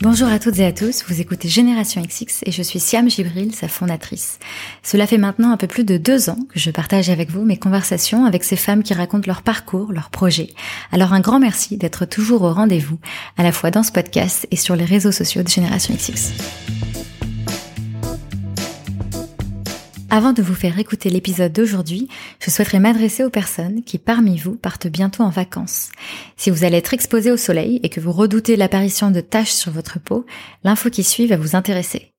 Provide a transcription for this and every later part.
Bonjour à toutes et à tous, vous écoutez Génération XX et je suis Siam Gibril, sa fondatrice. Cela fait maintenant un peu plus de deux ans que je partage avec vous mes conversations avec ces femmes qui racontent leur parcours, leurs projets. Alors un grand merci d'être toujours au rendez-vous, à la fois dans ce podcast et sur les réseaux sociaux de Génération XX. Avant de vous faire écouter l'épisode d'aujourd'hui, je souhaiterais m'adresser aux personnes qui parmi vous partent bientôt en vacances. Si vous allez être exposé au soleil et que vous redoutez l'apparition de taches sur votre peau, l'info qui suit va vous intéresser.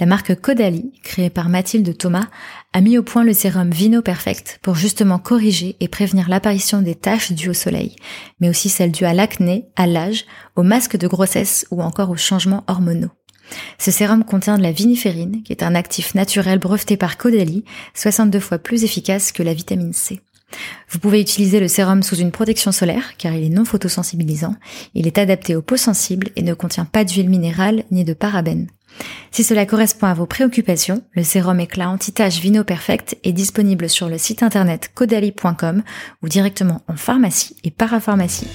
La marque Caudalie, créée par Mathilde Thomas, a mis au point le sérum Vino Perfect pour justement corriger et prévenir l'apparition des taches dues au soleil, mais aussi celles dues à l'acné, à l'âge, aux masques de grossesse ou encore aux changements hormonaux. Ce sérum contient de la viniférine, qui est un actif naturel breveté par Caudalie, 62 fois plus efficace que la vitamine C. Vous pouvez utiliser le sérum sous une protection solaire car il est non photosensibilisant, il est adapté aux peaux sensibles et ne contient pas d'huile minérale ni de parabènes. Si cela correspond à vos préoccupations, le sérum éclat anti-tache Vino Perfect est disponible sur le site internet caudalie.com ou directement en pharmacie et parapharmacie.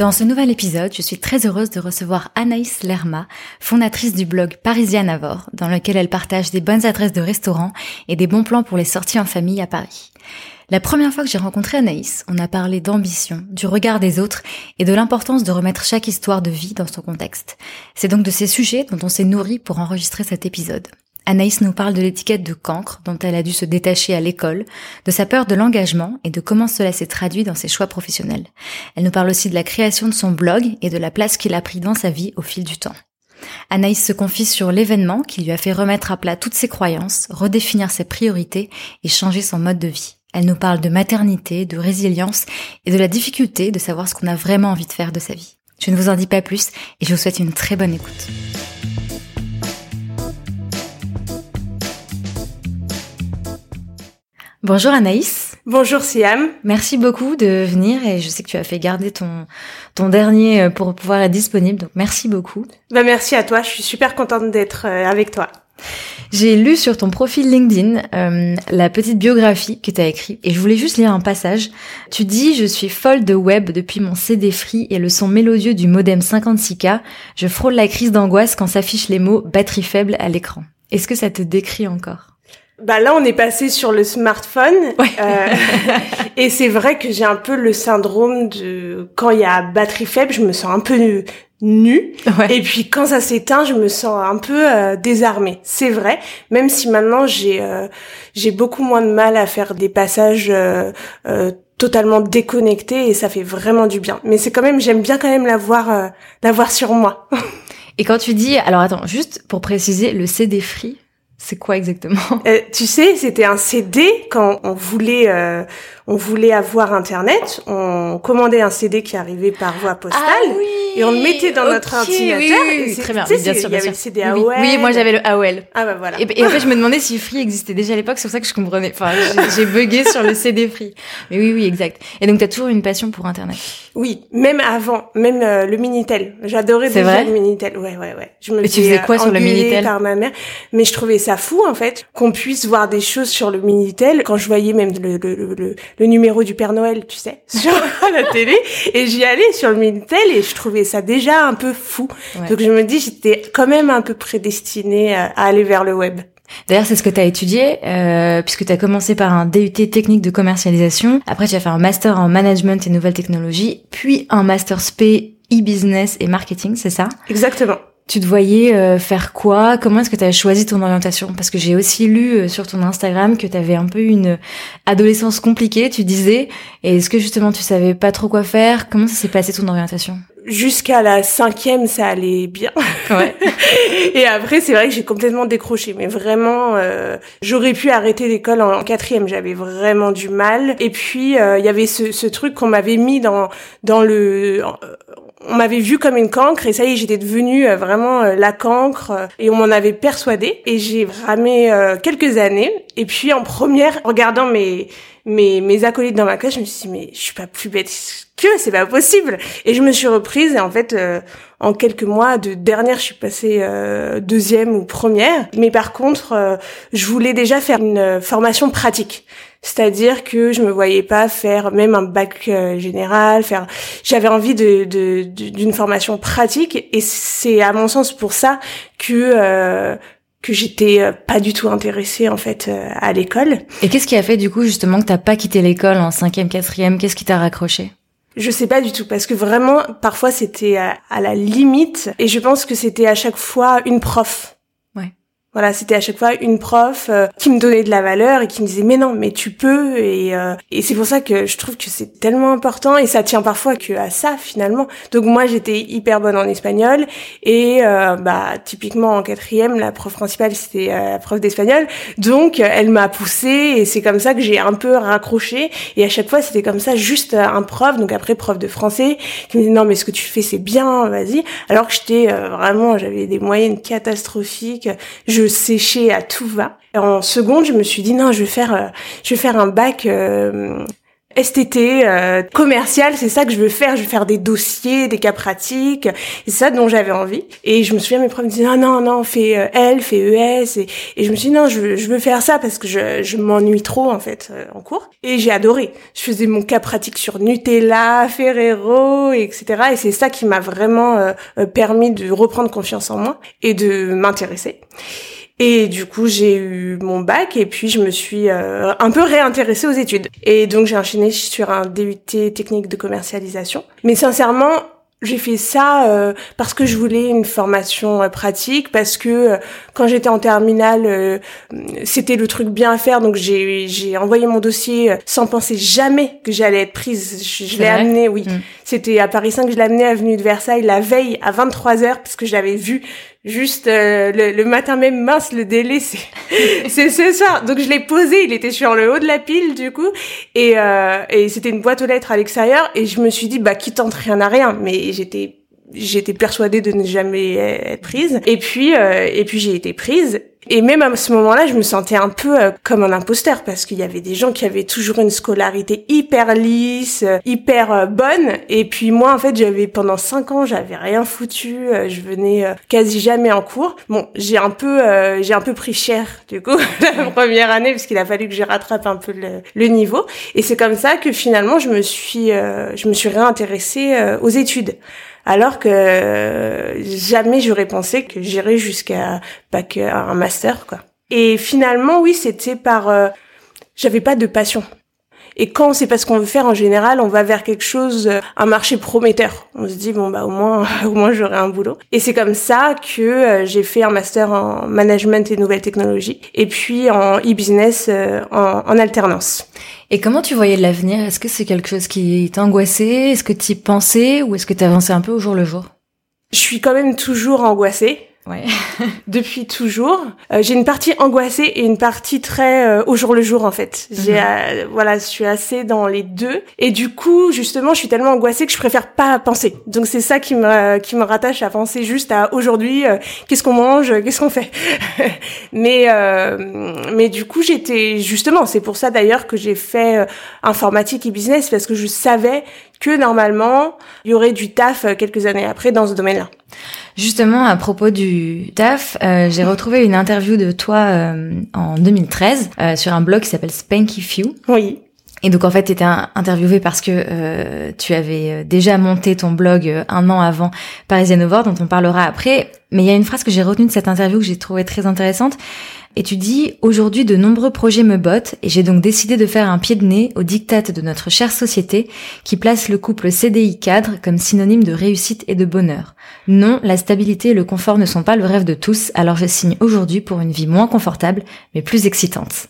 Dans ce nouvel épisode, je suis très heureuse de recevoir Anaïs Lerma, fondatrice du blog Parisienne Avor, dans lequel elle partage des bonnes adresses de restaurants et des bons plans pour les sorties en famille à Paris. La première fois que j'ai rencontré Anaïs, on a parlé d'ambition, du regard des autres et de l'importance de remettre chaque histoire de vie dans son contexte. C'est donc de ces sujets dont on s'est nourri pour enregistrer cet épisode. Anaïs nous parle de l'étiquette de cancre dont elle a dû se détacher à l'école, de sa peur de l'engagement et de comment cela s'est traduit dans ses choix professionnels. Elle nous parle aussi de la création de son blog et de la place qu'il a pris dans sa vie au fil du temps. Anaïs se confie sur l'événement qui lui a fait remettre à plat toutes ses croyances, redéfinir ses priorités et changer son mode de vie. Elle nous parle de maternité, de résilience et de la difficulté de savoir ce qu'on a vraiment envie de faire de sa vie. Je ne vous en dis pas plus et je vous souhaite une très bonne écoute. Bonjour Anaïs. Bonjour Siam. Merci beaucoup de venir et je sais que tu as fait garder ton ton dernier euh, pour pouvoir être disponible. Donc merci beaucoup. Bah merci à toi, je suis super contente d'être euh, avec toi. J'ai lu sur ton profil LinkedIn euh, la petite biographie que tu as écrite et je voulais juste lire un passage. Tu dis je suis folle de web depuis mon CD free et le son mélodieux du modem 56K. Je frôle la crise d'angoisse quand s'affichent les mots batterie faible à l'écran. Est-ce que ça te décrit encore? Bah là, on est passé sur le smartphone. Euh, et c'est vrai que j'ai un peu le syndrome de quand il y a batterie faible, je me sens un peu nue. Et puis quand ça s'éteint, je me sens un peu euh, désarmée. C'est vrai, même si maintenant j'ai euh, j'ai beaucoup moins de mal à faire des passages euh, totalement déconnectés et ça fait vraiment du bien. Mais c'est quand même, j'aime bien quand même l'avoir l'avoir sur moi. et quand tu dis, alors attends, juste pour préciser, le CD free, c'est quoi exactement? Euh, Tu sais, c'était un CD quand on voulait euh, on voulait avoir internet, on commandait un CD qui arrivait par voie postale. Ah et on le mettait dans notre ordinateur. Oui, très bien, bien sûr, Il y avait le CD AOL. Oui, moi j'avais le AOL. Ah bah voilà. Et, en fait, je me demandais si Free existait déjà à l'époque, c'est pour ça que je comprenais. Enfin, j'ai bugué sur le CD Free. Mais oui, oui, exact. Et donc, t'as toujours une passion pour Internet. Oui, même avant, même euh, le Minitel. J'adorais déjà vrai le Minitel. Ouais, ouais, ouais. Je me tu faisais quoi sur le Minitel par ma mère, mais je trouvais ça fou en fait qu'on puisse voir des choses sur le Minitel quand je voyais même le, le, le, le numéro du Père Noël, tu sais, sur la télé. Et j'y allais sur le Minitel et je trouvais ça déjà un peu fou. Donc je me dis, j'étais quand même un peu prédestinée à, aller vers le web. D'ailleurs, c'est ce que tu as étudié, euh, puisque tu as commencé par un DUT technique de commercialisation. Après, tu as fait un master en management et nouvelles technologies, puis un master SP e-business et marketing, c'est ça? Exactement. Tu te voyais euh, faire quoi? Comment est-ce que tu as choisi ton orientation? Parce que j'ai aussi lu euh, sur ton Instagram que tu avais un peu une adolescence compliquée, tu disais. Et est-ce que justement tu savais pas trop quoi faire? Comment ça s'est passé ton orientation? Jusqu'à la cinquième, ça allait bien. Ouais. et après, c'est vrai que j'ai complètement décroché. Mais vraiment, euh, j'aurais pu arrêter l'école en, quatrième. J'avais vraiment du mal. Et puis, il y avait ce, ce truc qu'on m'avait mis dans dans le on m'avait vu comme une cancre et ça y est, j'étais devenue euh, vraiment euh, la cancre euh, et on m'en avait persuadé et j'ai ramé quelques années et puis en première, regardant mes mes mes acolytes dans ma classe, je me suis dit mais je suis pas plus bête que c'est pas possible. Et je me suis reprise et en fait, euh, en quelques mois de dernière, je suis passée euh, deuxième ou première. Mais par contre, euh, je voulais déjà faire une formation pratique. C'est-à-dire que je me voyais pas faire même un bac général, faire. J'avais envie de d'une formation pratique et c'est à mon sens pour ça que que j'étais pas du tout intéressée en fait à l'école. Et qu'est-ce qui a fait du coup justement que t'as pas quitté l'école en cinquième, quatrième? Qu'est-ce qui t'a raccroché? Je sais pas du tout parce que vraiment parfois c'était à, la limite et je pense que c'était à chaque fois une prof voilà, c'était à chaque fois une prof euh, qui me donnait de la valeur et qui me disait mais non, mais tu peux et euh, et c'est pour ça que je trouve que c'est tellement important et ça tient parfois que à ça finalement. Donc moi j'étais hyper bonne en espagnol et euh, bah typiquement en quatrième la prof principale c'était la prof d'espagnol donc elle m'a poussée et c'est comme ça que j'ai un peu raccroché et à chaque fois c'était comme ça juste un prof donc après prof de français qui me disait non mais ce que tu fais c'est bien vas-y alors que j'étais vraiment j'avais des moyennes catastrophiques je séchais à tout va. En seconde, je me suis dit non, je vais faire, euh, je vais faire un bac euh, STT euh, commercial, c'est ça que je veux faire. Je veux faire des dossiers, des cas pratiques. C'est ça dont j'avais envie. Et je me souviens mes profs me disaient non non non, fais euh, L, fais ES. Et, et, je me suis dit non, je veux, je veux faire ça parce que je, je m'ennuie trop en fait en cours. Et j'ai adoré. Je faisais mon cas pratique sur Nutella, Ferrero, etc. Et c'est ça qui m'a vraiment permis de reprendre confiance en moi et de m'intéresser. Et du coup, j'ai eu mon bac et puis je me suis euh, un peu réintéressée aux études. Et donc j'ai enchaîné sur un DUT technique de commercialisation. Mais sincèrement, j'ai fait ça euh, parce que je voulais une formation euh, pratique, parce que quand j'étais en terminale, c'était le truc bien à faire, donc j'ai j'ai envoyé mon dossier sans penser jamais que j'allais être prise. Je, l'ai amené, oui. Mm. C'était à Paris 5 que je l'ai amené avenue de Versailles la veille à 23 h parce que je l'avais vu juste euh, le, matin même mince le délai c'est c'est ce soir. Donc je l'ai posé il était sur le haut de la pile du coup. Et euh, et c'était une boîte aux lettres à l'extérieur. Et je me suis dit bah qui tente rien à rien. Mais j'étais j'étais persuadée de ne jamais être prise. Et puis euh, et puis j'ai été prise et même à ce moment-là, je me sentais un peu euh, comme un imposteur parce qu'il y avait des gens qui avaient toujours une scolarité hyper lisse, euh, hyper euh, bonne. Et puis moi, en fait, j'avais pendant cinq ans, j'avais rien foutu. je venais quasi jamais en cours. Bon, j'ai un peu, j'ai un peu pris cher du coup la première année parce qu'il a fallu que je rattrape un peu le, le niveau. Et c'est comme ça que finalement, je me suis, je me suis réintéressée aux études alors que jamais j'aurais pensé que j'irais jusqu'à un master quoi. Et finalement oui c'était par euh, j'avais pas de passion et quand on sait pas ce qu'on veut faire, en général, on va vers quelque chose, euh, un marché prometteur. On se dit bon bah au moins, au moins j'aurai un boulot. Et c'est comme ça que euh, j'ai fait un master en management et nouvelles technologies, et puis en e-business euh, en, en, alternance. Et comment tu voyais l'avenir? Est-ce que c'est quelque chose qui t'angoissait? Est-ce que tu y pensais? Ou est-ce que tu avançais un peu au jour le jour? Je suis quand même toujours angoissée Ouais. Depuis toujours. Euh, j'ai une partie angoissée et une partie très euh, au jour le jour en fait. J'ai mhm. euh, voilà, je suis assez dans les deux et du coup, justement, je suis tellement angoissée que je préfère pas penser. Donc c'est ça qui me qui me rattache à penser juste à aujourd'hui, qu'est-ce qu'on mange, qu'est-ce qu'on fait. mais mais du coup, j'étais justement, c'est pour ça d'ailleurs que j'ai fait informatique et business parce que je savais que normalement, il y aurait du taf quelques années après dans ce domaine-là. Justement, à propos du taf, euh, j'ai retrouvé une interview de toi euh, en 2013 euh, sur un blog qui s'appelle Spanky Few. Oui. Et donc en fait, tu étais interviewé parce que tu avais déjà monté ton blog un an avant Parisian Over, dont on parlera après. Mais il y a une phrase que j'ai retenue de cette interview que j'ai trouvée très intéressante. Et tu dis, aujourd'hui de nombreux projets me bottent et j'ai donc décidé de faire un pied de nez au diktat de notre chère société qui place le couple CDI cadre comme synonyme de réussite et de bonheur. Non, la stabilité et le confort ne sont pas le rêve de tous, alors je signe aujourd'hui pour une vie moins confortable mais plus excitante.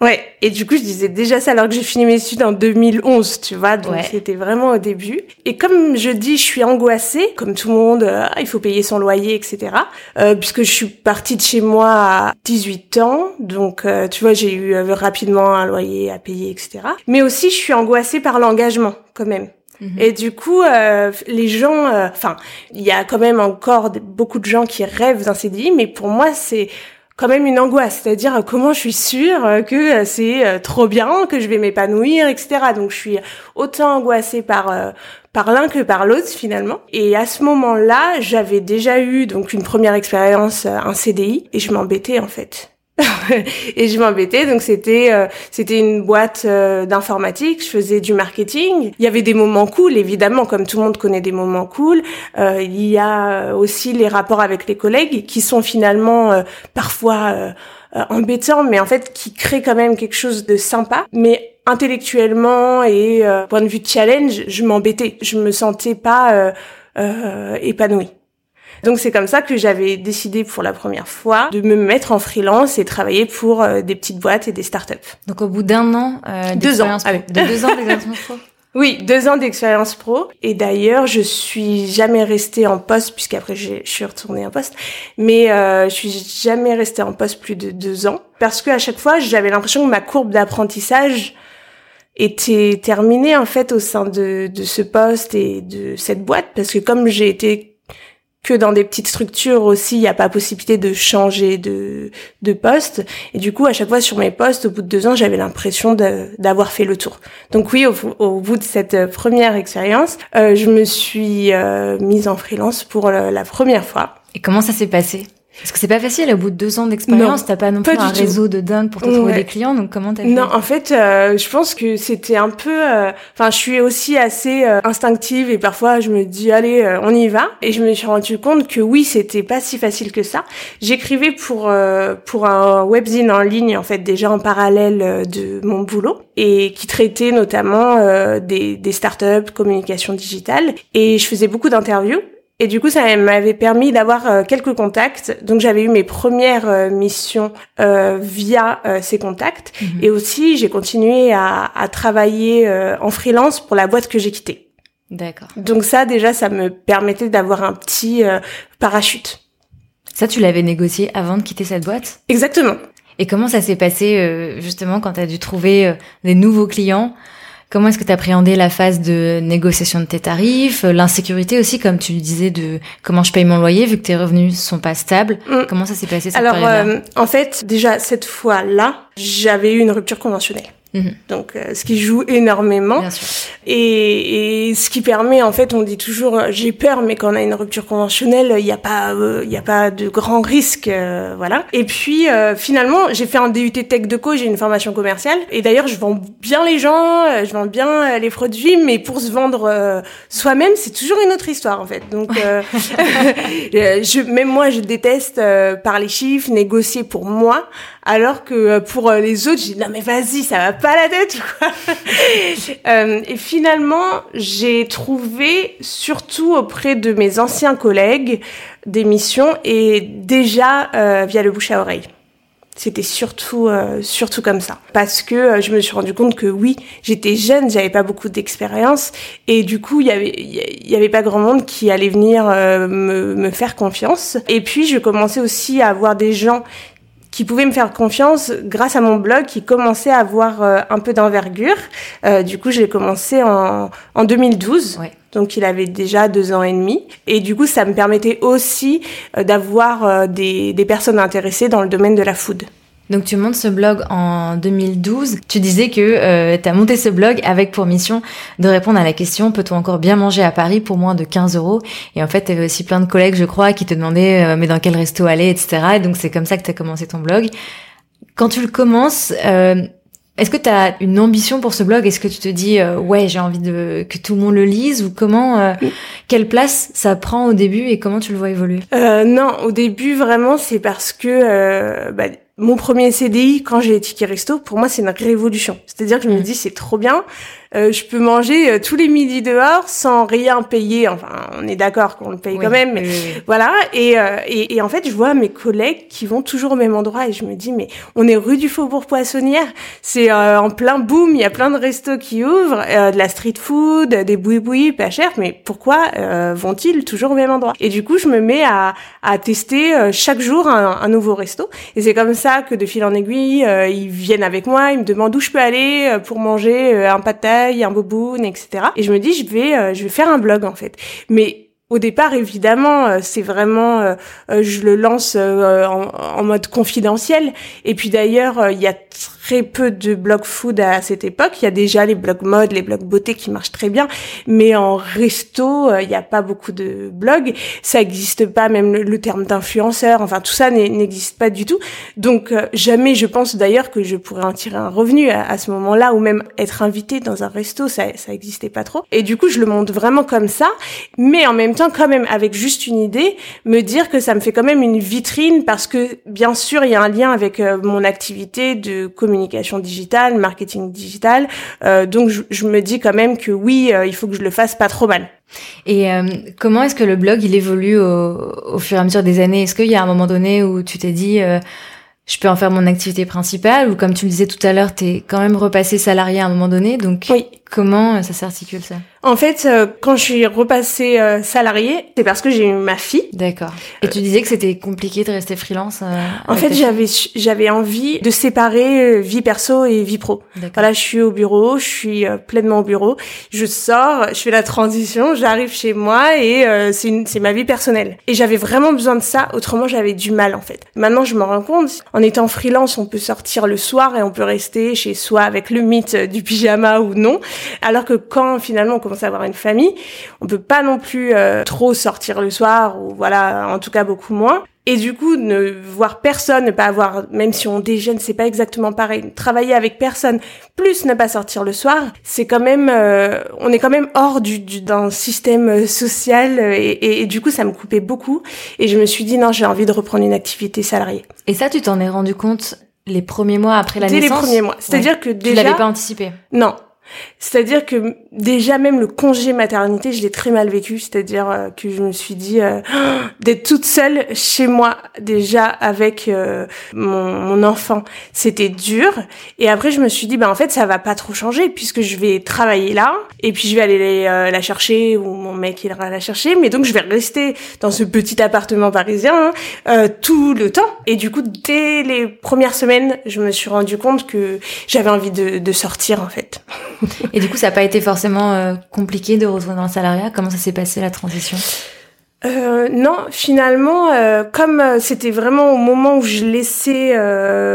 Ouais, et du coup, je disais déjà ça alors que j'ai fini mes études en 2011, tu vois, donc c'était vraiment au début. Et comme je dis, je suis angoissée, comme tout le monde, euh, il faut payer son loyer, etc. Euh, puisque je suis partie de chez moi à 18 ans, donc euh, tu vois, j'ai eu euh, rapidement un loyer à payer, etc. Mais aussi, je suis angoissée par l'engagement, quand même. Mhm. Et du coup, les gens, enfin, il y a quand même encore beaucoup de gens qui rêvent d'un CDI, mais pour moi, c'est quand même une angoisse, c'est-à-dire comment je suis sûre que c'est trop bien, que je vais m'épanouir, etc. Donc je suis autant angoissée par par l'un que par l'autre finalement. Et à ce moment-là, j'avais déjà eu donc une première expérience, un CDI, et je m'embêtais en fait. et je m'embêtais donc c'était euh, c'était une boîte euh, d'informatique. Je faisais du marketing. Il y avait des moments cool évidemment comme tout le monde connaît des moments cool. Euh, il y a aussi les rapports avec les collègues qui sont finalement parfois embêtants mais en fait qui créent quand même quelque chose de sympa. Mais intellectuellement et point de vue challenge je m'embêtais. Je me sentais pas épanouie donc c'est comme ça que j'avais décidé pour la première fois de me mettre en freelance et travailler pour euh, des petites boîtes et des startups. Donc au bout d'un an, euh, deux ans, de deux ans d'expérience pro. Oui, deux ans d'expérience pro. Et d'ailleurs, je suis jamais restée en poste puisqu'après je suis retournée en poste. Mais euh, je suis jamais restée en poste plus de deux ans parce que à chaque fois, j'avais l'impression que ma courbe d'apprentissage était terminée en fait au sein de, de ce poste et de cette boîte parce que comme j'ai été que dans des petites structures aussi, il n'y a pas possibilité de changer de, de poste. Et du coup, à chaque fois sur mes postes, au bout de deux ans, j'avais l'impression d'avoir fait le tour. Donc oui, au, bout de cette première expérience, euh, je me suis euh, mise en freelance pour la première fois. Et comment ça s'est passé? Parce que c'est pas facile, au bout de deux ans d'expérience, t'as pas non plus un réseau de dingue pour te trouver des clients, donc comment t'as fait Non, en fait, euh, je pense que c'était un peu... euh, Enfin, je suis aussi assez euh, instinctive et parfois je me dis, allez, euh, on y va. Et je me suis rendu compte que oui, c'était pas si facile que ça. J'écrivais pour pour un webzine en ligne, en fait, déjà en parallèle de mon boulot, et qui traitait notamment des, des startups, communication digitale. Et je faisais beaucoup d'interviews. Et du coup, ça m'avait permis d'avoir euh, quelques contacts. Donc, j'avais eu mes premières euh, missions euh, via ces contacts. Mhm. Et aussi, j'ai continué à, à travailler en freelance pour la boîte que j'ai quittée. D'accord. Donc ça, déjà, ça me permettait d'avoir un petit parachute. Ça, tu l'avais négocié avant de quitter cette boîte? Exactement. Et comment ça s'est passé justement quand tu as dû trouver des nouveaux clients? Comment est-ce que tu as appréhendé la phase de négociation de tes tarifs, euh, l'insécurité aussi, comme tu le disais, de comment je paye mon loyer vu que tes revenus sont pas stables mm. Comment ça s'est passé cette Alors, euh, en fait, déjà cette fois-là, j'avais eu une rupture conventionnelle. Mhm. Donc, euh, ce qui joue énormément. Et, et, ce qui permet, en fait, on dit toujours, euh, j'ai peur, mais quand on a une rupture conventionnelle, il n'y a pas, euh, il y a pas de grand risque, voilà. Et puis, finalement, j'ai fait un DUT Tech de Co, j'ai une formation commerciale. Et d'ailleurs, je vends bien les gens, je vends bien les produits, mais pour se vendre soi-même, c'est toujours une autre histoire, en fait. Donc, je, même moi, je déteste parler chiffres, négocier pour moi, alors que pour les autres, j'ai dit, non mais vas-y, ça va pas la tête quoi. euh, et finalement, j'ai trouvé surtout auprès de mes anciens collègues des missions et déjà euh, via le bouche à oreille. C'était surtout euh, surtout comme ça parce que euh, je me suis rendu compte que oui, j'étais jeune, j'avais pas beaucoup d'expérience et du coup, il y avait y avait pas grand monde qui allait venir euh, me, me faire confiance. Et puis je commençais aussi à avoir des gens qui pouvait me faire confiance grâce à mon blog qui commençait à avoir euh, un peu d'envergure. Euh, du coup, je l'ai commencé en, en 2012. Donc, il avait déjà deux ans et demi. Et du coup, ça me permettait aussi euh, d'avoir des, des personnes intéressées dans le domaine de la food. Donc tu montes ce blog en 2012. Tu disais que euh, tu as monté ce blog avec pour mission de répondre à la question peut-on encore bien manger à Paris pour moins de 15 euros? Et en fait, tu avais aussi plein de collègues, je crois, qui te demandaient euh, mais dans quel resto aller, etc. Et donc c'est comme ça que tu as commencé ton blog. Quand tu le commences, euh, est-ce que tu as une ambition pour ce blog? Est-ce que tu te dis euh, ouais j'ai envie de que tout le monde le lise? Ou comment euh, quelle place ça prend au début et comment tu le vois évoluer? Euh, Non, au début vraiment c'est parce que bah, mon premier CDI, quand j'ai ticket resto, pour moi, c'est une révolution. C'est-à-dire que je me mm. dis, c'est trop bien. Euh, je peux manger euh, tous les midis dehors sans rien payer. Enfin, on est d'accord qu'on le paye quand même, mais voilà. Et, euh, et, et, en fait, je vois mes collègues qui vont toujours au même endroit et je me dis, mais on est rue du Faubourg Poissonnière. C'est en plein boom. Il y a plein de restos qui ouvrent, de la street food, des boui-boui pas cher. Mais pourquoi vont-ils toujours au même endroit? Et du coup, je me mets à, à tester chaque jour un, un nouveau resto. Et c'est comme ça que de fil en aiguille, ils viennent avec moi, ils me demandent où je peux aller pour manger un pâté un boboon, etc. Et je me dis, je vais, euh, je vais faire un blog en fait. Mais Au départ, évidemment, c'est vraiment, je le lance en, mode confidentiel. Et puis d'ailleurs, il y a très peu de blogs food à cette époque. Il y a déjà les blogs mode, les blogs beauté qui marchent très bien, mais en resto, il n'y a pas beaucoup de blogs. Ça n'existe pas, même le, terme d'influenceur. Enfin, tout ça n'existe pas du tout. Donc jamais, je pense d'ailleurs que je pourrais en tirer un revenu à, ce moment-là, ou même être invité dans un resto, ça, ça existait pas trop. Et du coup, je le monte vraiment comme ça, mais en même temps, quand même, avec juste une idée, me dire que ça me fait quand même une vitrine parce que, bien sûr, il y a un lien avec euh, mon activité de communication digitale, marketing digital. Euh, donc, je, je, me dis quand même que oui, euh, il faut que je le fasse pas trop mal. Et euh, comment est-ce que le blog il évolue au, au, fur et à mesure des années? Est-ce qu'il y a un moment donné où tu t'es dit je peux en faire mon activité principale? Ou comme tu le disais tout à l'heure, tu es quand même repassé salarié à un moment donné. Donc oui. comment ça s'articule ça? En fait, euh, quand je suis repassée euh, salariée, c'est parce que j'ai eu ma fille. D'accord. Et tu disais que c'était compliqué de rester freelance. Euh, en fait, j'avais j'avais envie de séparer vie perso et vie pro. Voilà, je suis au bureau, je suis pleinement au bureau. Je sors, je fais la transition, j'arrive chez moi et c'est c'est ma vie personnelle. Et j'avais vraiment besoin de ça. Autrement, j'avais du mal en fait. Maintenant, je me rends compte. En étant freelance, on peut sortir le soir et on peut rester chez soi avec le mythe du pyjama ou non. Alors que quand finalement on avoir une famille, on peut pas non plus euh, trop sortir le soir ou voilà, en tout cas beaucoup moins. Et du coup, ne voir personne, ne pas avoir, même si on déjeune, c'est pas exactement pareil. Travailler avec personne, plus ne pas sortir le soir, c'est quand même, euh, on est quand même hors du, d'un système social et, et, du coup, ça me coupait beaucoup. Et je me suis dit non, j'ai envie de reprendre une activité salariée. Et ça, tu t'en es rendu compte les premiers mois après la naissance. Dès les premiers mois. C'est-à-dire que déjà. Tu l'avais pas anticipé? Non, c'est-à-dire que déjà même le congé maternité, je l'ai très mal vécu. C'est-à-dire euh, que je me suis dit euh, d'être toute seule chez moi déjà avec euh, mon, enfant, c'était dur. Et après je me suis dit bah en fait ça va pas trop changer puisque je vais travailler là et puis je vais aller la chercher ou mon mec ira la chercher. Mais donc je vais rester dans ce petit appartement parisien hein, tout le temps. Et du coup dès les premières semaines, je me suis rendu compte que j'avais envie de, de sortir en fait. Et du coup, ça n'a pas été forcément euh, compliqué de rejoindre un salariat? Comment ça s'est passé la transition? Euh, non, finalement, euh, comme euh, c'était vraiment au moment où je laissais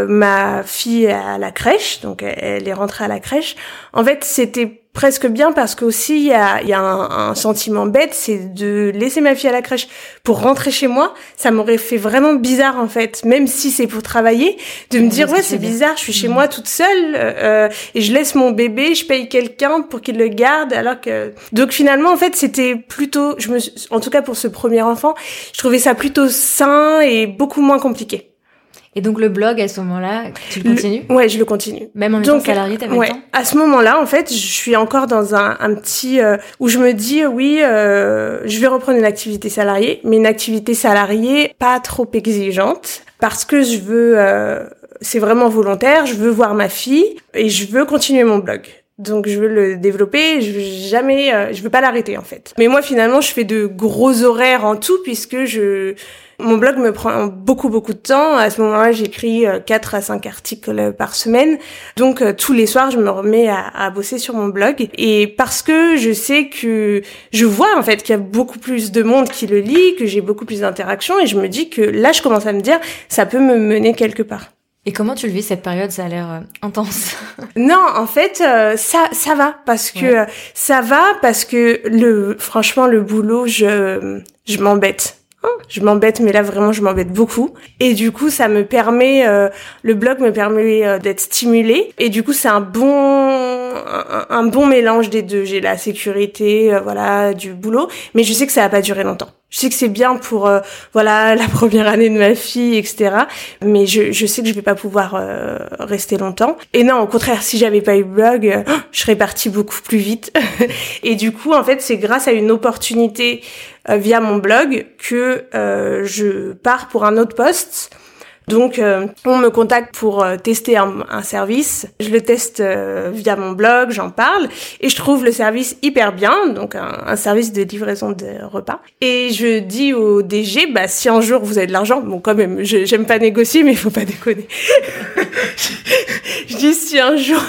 ma fille à la crèche, donc elle est rentrée à la crèche, en fait, c'était presque bien parce qu'aussi il y a, y a un, sentiment bête, c'est de laisser ma fille à la crèche pour rentrer chez moi. Ça m'aurait fait vraiment bizarre en fait, même si c'est pour travailler, de me dire ouais c'est bizarre, je suis chez mm. moi toute seule euh, et je laisse mon bébé, je paye quelqu'un pour qu'il le garde alors que donc finalement en fait c'était plutôt, je me, en tout cas pour ce premier enfant, je trouvais ça plutôt sain et beaucoup moins compliqué. Et donc le blog à ce moment-là, tu le continues? Ouais, je le continue. Même en étant salarié, t'avais ouais. le temps? À ce moment-là, en fait, je suis encore dans un, un petit euh, où je me dis oui, euh, je vais reprendre une activité salariée, mais une activité salariée pas trop exigeante parce que je veux, euh, c'est vraiment volontaire. Je veux voir ma fille et je veux continuer mon blog. Donc je veux le développer, je veux jamais, euh, je veux pas l'arrêter en fait. Mais moi finalement je fais de gros horaires en tout puisque je mon blog me prend beaucoup beaucoup de temps. À ce moment-là, j'écris 4 euh, à 5 articles par semaine. Donc euh, tous les soirs, je me remets à, à, bosser sur mon blog. Et parce que je sais que je vois en fait qu'il y a beaucoup plus de monde qui le lit, que j'ai beaucoup plus d'interactions, et je me dis que là, je commence à me dire, ça peut me mener quelque part. Et comment tu le vis cette période? Ça a l'air euh, intense. non, en fait, ça ça va parce que ça va parce que le franchement le boulot, je je m'embête Oh, je m'embête, mais là vraiment je m'embête beaucoup. Et du coup, ça me permet, euh, le blog me permet euh, d'être stimulé. Et du coup, c'est un bon, un, bon mélange des deux. J'ai la sécurité, euh, voilà, du boulot, mais je sais que ça va pas durer longtemps. Je sais que c'est bien pour voilà la première année de ma fille, etc. Mais je, je sais que je vais pas pouvoir rester longtemps. Et non, au contraire, si j'avais pas eu blog, je serais partie beaucoup plus vite. et du coup, en fait, c'est grâce à une opportunité euh, via mon blog que euh, je pars pour un autre poste Donc, euh, on me contacte pour euh, tester un, un, service. Je le teste euh, via mon blog, j'en parle, et je trouve le service hyper bien, donc un, service de livraison de repas. Et je dis au DG, bah si un jour vous avez de l'argent, bon quand même, j'aime pas négocier, mais il faut pas déconner. je dis si un jour,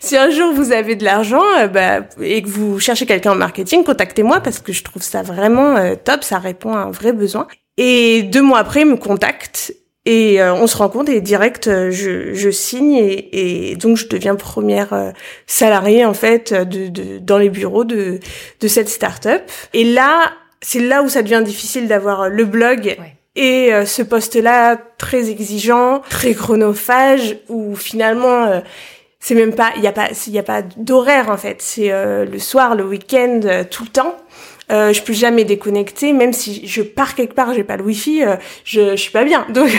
si un jour vous avez de l'argent, bah et que vous cherchez quelqu'un en marketing, contactez-moi parce que je trouve ça vraiment top, ça répond à un vrai besoin. Et deux mois après, il me contacte et euh, on se rend compte et direct, euh, je, je signe et, et, donc je deviens première euh, salariée en fait de, de, dans les bureaux de, de cette start-up. Et là, c'est là où ça devient difficile d'avoir le blog. Et ce poste-là très exigeant, très chronophage, où finalement c'est même pas, il y a pas, il y a pas d'horaire en fait. C'est le soir, le week-end, tout le temps. Euh, je peux jamais déconnecter, même si je pars quelque part, j'ai pas le wifi, euh, je, je suis pas bien. Donc,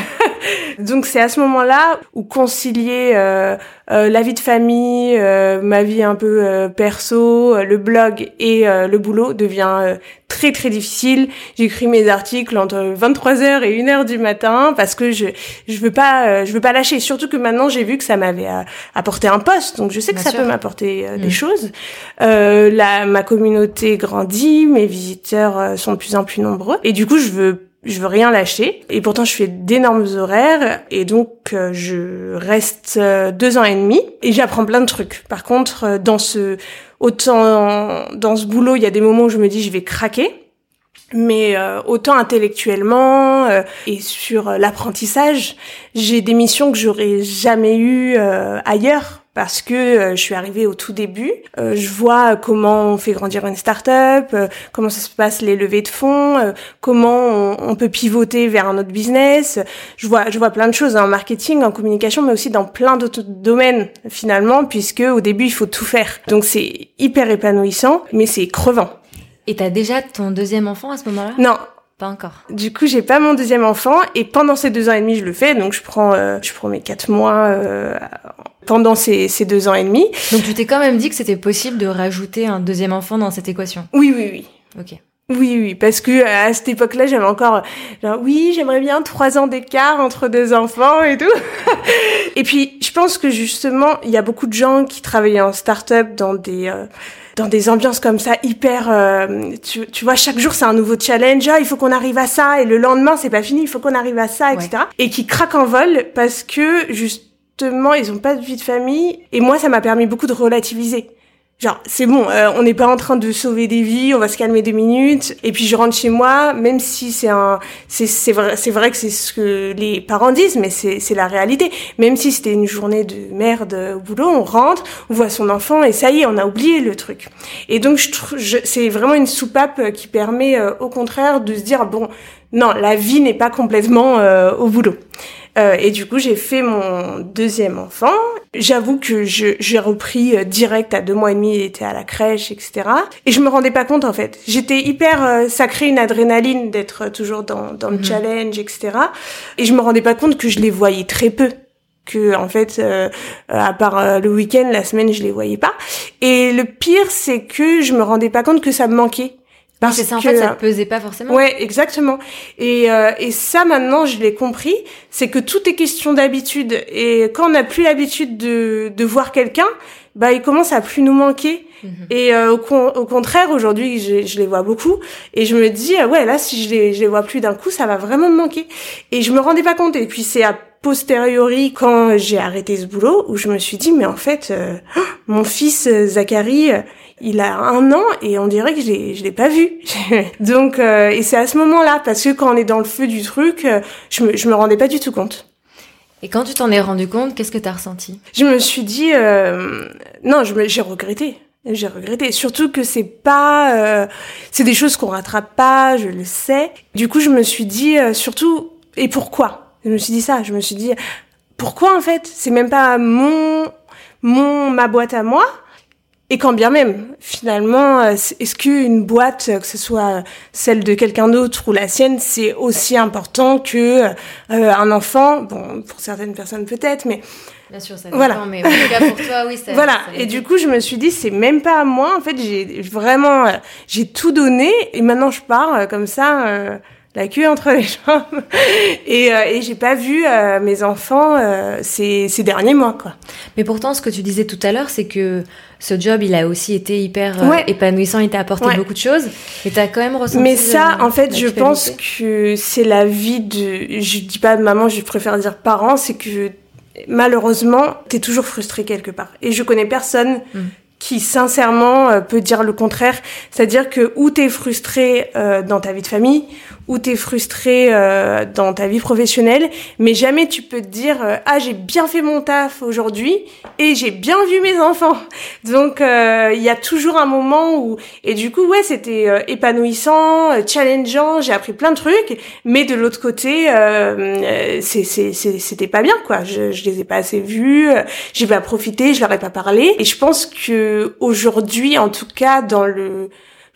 donc c'est à ce moment-là où concilier euh, euh, la vie de famille, euh, ma vie un peu euh, perso, le blog et le boulot devient très très difficile. J'écris mes articles entre 23h et 1h du matin parce que je je veux pas je veux pas lâcher surtout que maintenant j'ai vu que ça m'avait apporté un poste donc je sais que ça peut m'apporter des mm. choses. la ma communauté grandit, mes visiteurs sont de plus en plus nombreux et du coup je veux je veux rien lâcher. Et pourtant je fais d'énormes horaires. Et donc euh, je reste euh, deux ans et demi. Et j'apprends plein de trucs. Par contre, euh, dans ce autant dans ce boulot, il y a des moments où je me dis je vais craquer, mais autant intellectuellement et sur l'apprentissage, j'ai des missions que j'aurais jamais eues ailleurs parce que euh, je suis arrivée au tout début. Euh, je vois comment on fait grandir une start-up, euh, comment ça se passe les levées de fonds, comment on, peut pivoter vers un autre business. Je vois, je vois plein de choses en marketing, en communication, mais aussi dans plein d'autres domaines finalement, puisque au début il faut tout faire. Donc c'est hyper épanouissant, mais c'est crevant. Et t'as déjà ton deuxième enfant à ce moment-là? Non, pas encore. Du coup, j'ai pas mon deuxième enfant et pendant ces deux ans et demi, je le fais. Donc, je prends, euh, je prends mes quatre mois euh, pendant ces, ces deux ans et demi. Donc, tu t'es quand même dit que c'était possible de rajouter un deuxième enfant dans cette équation. Oui, oui, oui. Ok. Oui, oui, parce que à cette époque-là, j'avais encore genre oui, j'aimerais bien trois ans d'écart entre deux enfants et tout. et puis, je pense que justement, il y a beaucoup de gens qui travaillent en start-up dans des euh, dans des ambiances comme ça hyper euh, tu, tu, vois chaque jour c'est un nouveau challenge. Ah, il faut qu'on arrive à ça. Et le lendemain c'est pas fini. Il faut qu'on arrive à ça etc et qui craquent en vol parce que justement ils ont pas de vie de famille. Et moi ça m'a permis beaucoup de relativiser Genre, c'est bon, euh, on n'est pas en train de sauver des vies, on va se calmer deux minutes. Et puis je rentre chez moi, même si c'est un, c'est c'est vrai, c'est vrai que c'est ce que les parents disent, mais c'est c'est la réalité. Même si c'était une journée de merde au boulot, on rentre, on voit son enfant et ça y est, on a oublié le truc. Et donc je, je c'est vraiment une soupape qui permet, euh, au contraire, de se dire bon, non, la vie n'est pas complètement euh, au boulot. Euh, et du coup, j'ai fait mon deuxième enfant. J'avoue que j'ai repris euh, direct à deux mois et demi, il était à la crèche, etc. Et je me rendais pas compte en fait. J'étais hyper, euh, ça crée une adrénaline d'être toujours dans, dans le mhm. challenge, etc. Et je me rendais pas compte que je les voyais très peu que en fait à part le week-end la semaine je les voyais pas et le pire c'est que je me rendais pas compte que ça me manquait parce que ça, en fait, ça te pesait pas forcément. Ouais, exactement. Et, euh, et ça, maintenant, je l'ai compris, c'est que tout est question d'habitude. Et quand on n'a plus l'habitude de, de voir quelqu'un, bah, il commence à plus nous manquer. Mhm. Et euh, au, au, contraire, aujourd'hui, je, je, les vois beaucoup. Et je me dis, ouais, là, si je les, je les vois plus d'un coup, ça va vraiment me manquer. Et je me rendais pas compte. Et puis, c'est à posteriori, quand j'ai arrêté ce boulot, où je me suis dit, mais en fait, euh, mon fils Zachary il a un an et on dirait que je l'ai, je l'ai pas vu. Donc, euh, et c'est à ce moment-là, parce que quand on est dans le feu du truc, euh, je me, je me rendais pas du tout compte. Et quand tu t'en es rendu compte, qu'est-ce que t'as ressenti? Je me suis dit, euh, non, je me, j'ai regretté. J'ai regretté, surtout que c'est pas, euh, c'est des choses qu'on rattrape pas, je le sais. Du coup, je me suis dit, surtout, et pourquoi? Je me suis dit ça. Je me suis dit, pourquoi en fait C'est même pas mon, mon, ma boîte à moi? Et quand bien même, finalement, euh, est-ce qu'une boîte, que ce soit celle de quelqu'un d'autre ou la sienne, c'est aussi important que euh, un enfant? Bon, pour certaines personnes peut-être, mais Bien sûr, ça dépend, voilà. mais en tout cas pour toi, oui. Ça, voilà. et du coup, je me suis dit, c'est même pas à moi. En fait, j'ai vraiment, euh, j'ai tout donné, et maintenant je pars comme ça la queue entre les jambes. Et, euh, et j'ai pas vu euh, mes enfants euh, ces, ces derniers mois quoi. Mais pourtant ce que tu disais tout à l'heure c'est que ce job il a aussi été hyper épanouissant, il t'a apporté beaucoup de choses. Et t'as quand même ressenti Mais ça en fait je pense que c'est la vie de je dis pas de maman, je préfère dire parents, c'est que malheureusement, t'es toujours frustré quelque part. Et je connais personne mm. qui sincèrement euh, peut dire le contraire, c'est-à-dire que ou t'es frustré euh, dans ta vie de famille, ou t'es frustré euh, dans ta vie professionnelle, mais jamais tu peux te dire ah j'ai bien fait mon taf aujourd'hui et j'ai bien vu mes enfants. Donc il y a toujours un moment où et du coup ouais c'était épanouissant, challengeant, j'ai appris plein de trucs, mais de l'autre côté c'était pas bien quoi. Je, je les ai pas assez vus, j'ai pas profité, je leur ai pas parlé et je pense que aujourd'hui, en tout cas dans le,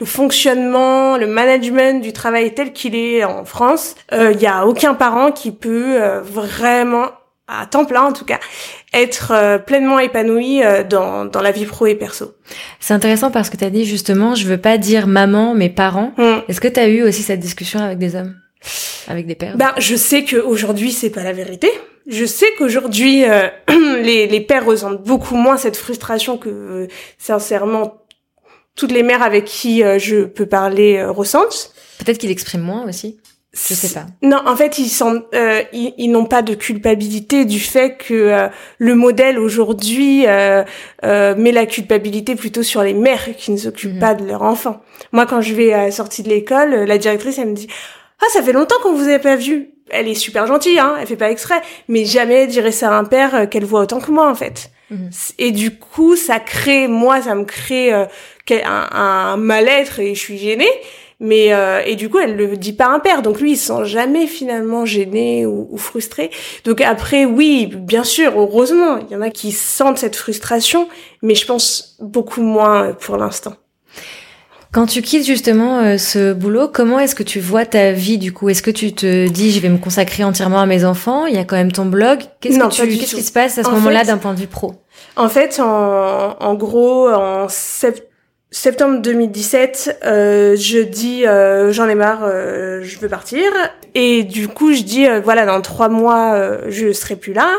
le fonctionnement, le management du travail tel qu'il est en France, il euh, n'y a aucun parent qui peut euh, vraiment à temps plein en tout cas, être euh, pleinement épanoui dans, dans la vie pro et perso. C'est intéressant parce que tu as dit justement, je veux pas dire maman, mais parents. Mm. Est-ce que tu as eu aussi cette discussion avec des hommes? Avec des pères? Ben, je sais qu'aujourd'hui, c'est pas la vérité. Je sais qu'aujourd'hui, euh, les, les pères ressentent beaucoup moins cette frustration que, euh, sincèrement, toutes les mères avec qui euh, je peux parler ressentent. Peut-être qu'ils expriment moins aussi. Je sais pas. Non, en fait, ils sont, ils, ils n'ont pas de culpabilité du fait que le modèle aujourd'hui met la culpabilité plutôt sur les mères qui ne s'occupent mhm. pas de leurs enfants. Moi, quand je vais à la sortie de l'école, la directrice elle me dit ah ça fait longtemps qu'on vous avait pas vu elle est super gentille, hein, elle fait pas exprès, mais jamais elle dirait ça à un père euh, qu'elle voit autant que moi en fait. Mhm. Et du coup, ça crée, moi, ça me crée euh, un, un mal-être et je suis gênée. Mais euh, et du coup, elle le dit pas père, donc lui, il se sent jamais finalement gêné ou, ou, frustré. Donc après, oui, bien sûr, heureusement, il y en a qui sentent cette frustration, mais je pense beaucoup moins pour l'instant. Quand tu quittes justement euh, ce boulot, comment est-ce que tu vois ta vie du coup? Est-ce que tu te dis je vais me consacrer entièrement à mes enfants? Il y a quand même ton blog. Qu'est-ce qu'est-ce qui se passe à ce moment-là d'un point de vue pro? En fait, en, en gros, en septembre 2017, euh, je dis euh, j'en ai marre, euh, je veux partir. Et du coup, je dis voilà dans trois mois, je serai plus là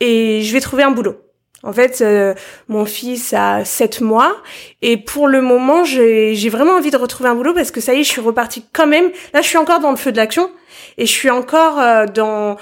et je vais trouver un boulot. En fait, euh, mon fils a 7 mois et pour le moment, j'ai vraiment envie de retrouver un boulot parce que ça y est, je suis repartie quand même. Là, je suis encore dans le feu de l'action et je suis encore euh, dans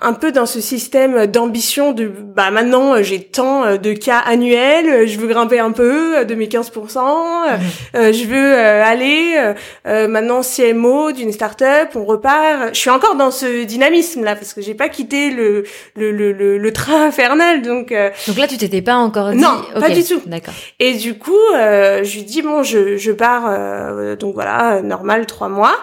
un peu dans ce système d'ambition de bah maintenant euh, j'ai tant euh, de cas annuels, euh, je veux grimper un peu de mes 15%, mhm. je veux aller maintenant CMO d'une start-up, on repart. Je suis encore dans ce dynamisme là parce que j'ai pas quitté le le, le, le, train infernal donc Donc là tu t'étais pas encore dit Non, pas du tout. D'accord. Et du coup, je lui dis bon, je je pars donc voilà, normal trois mois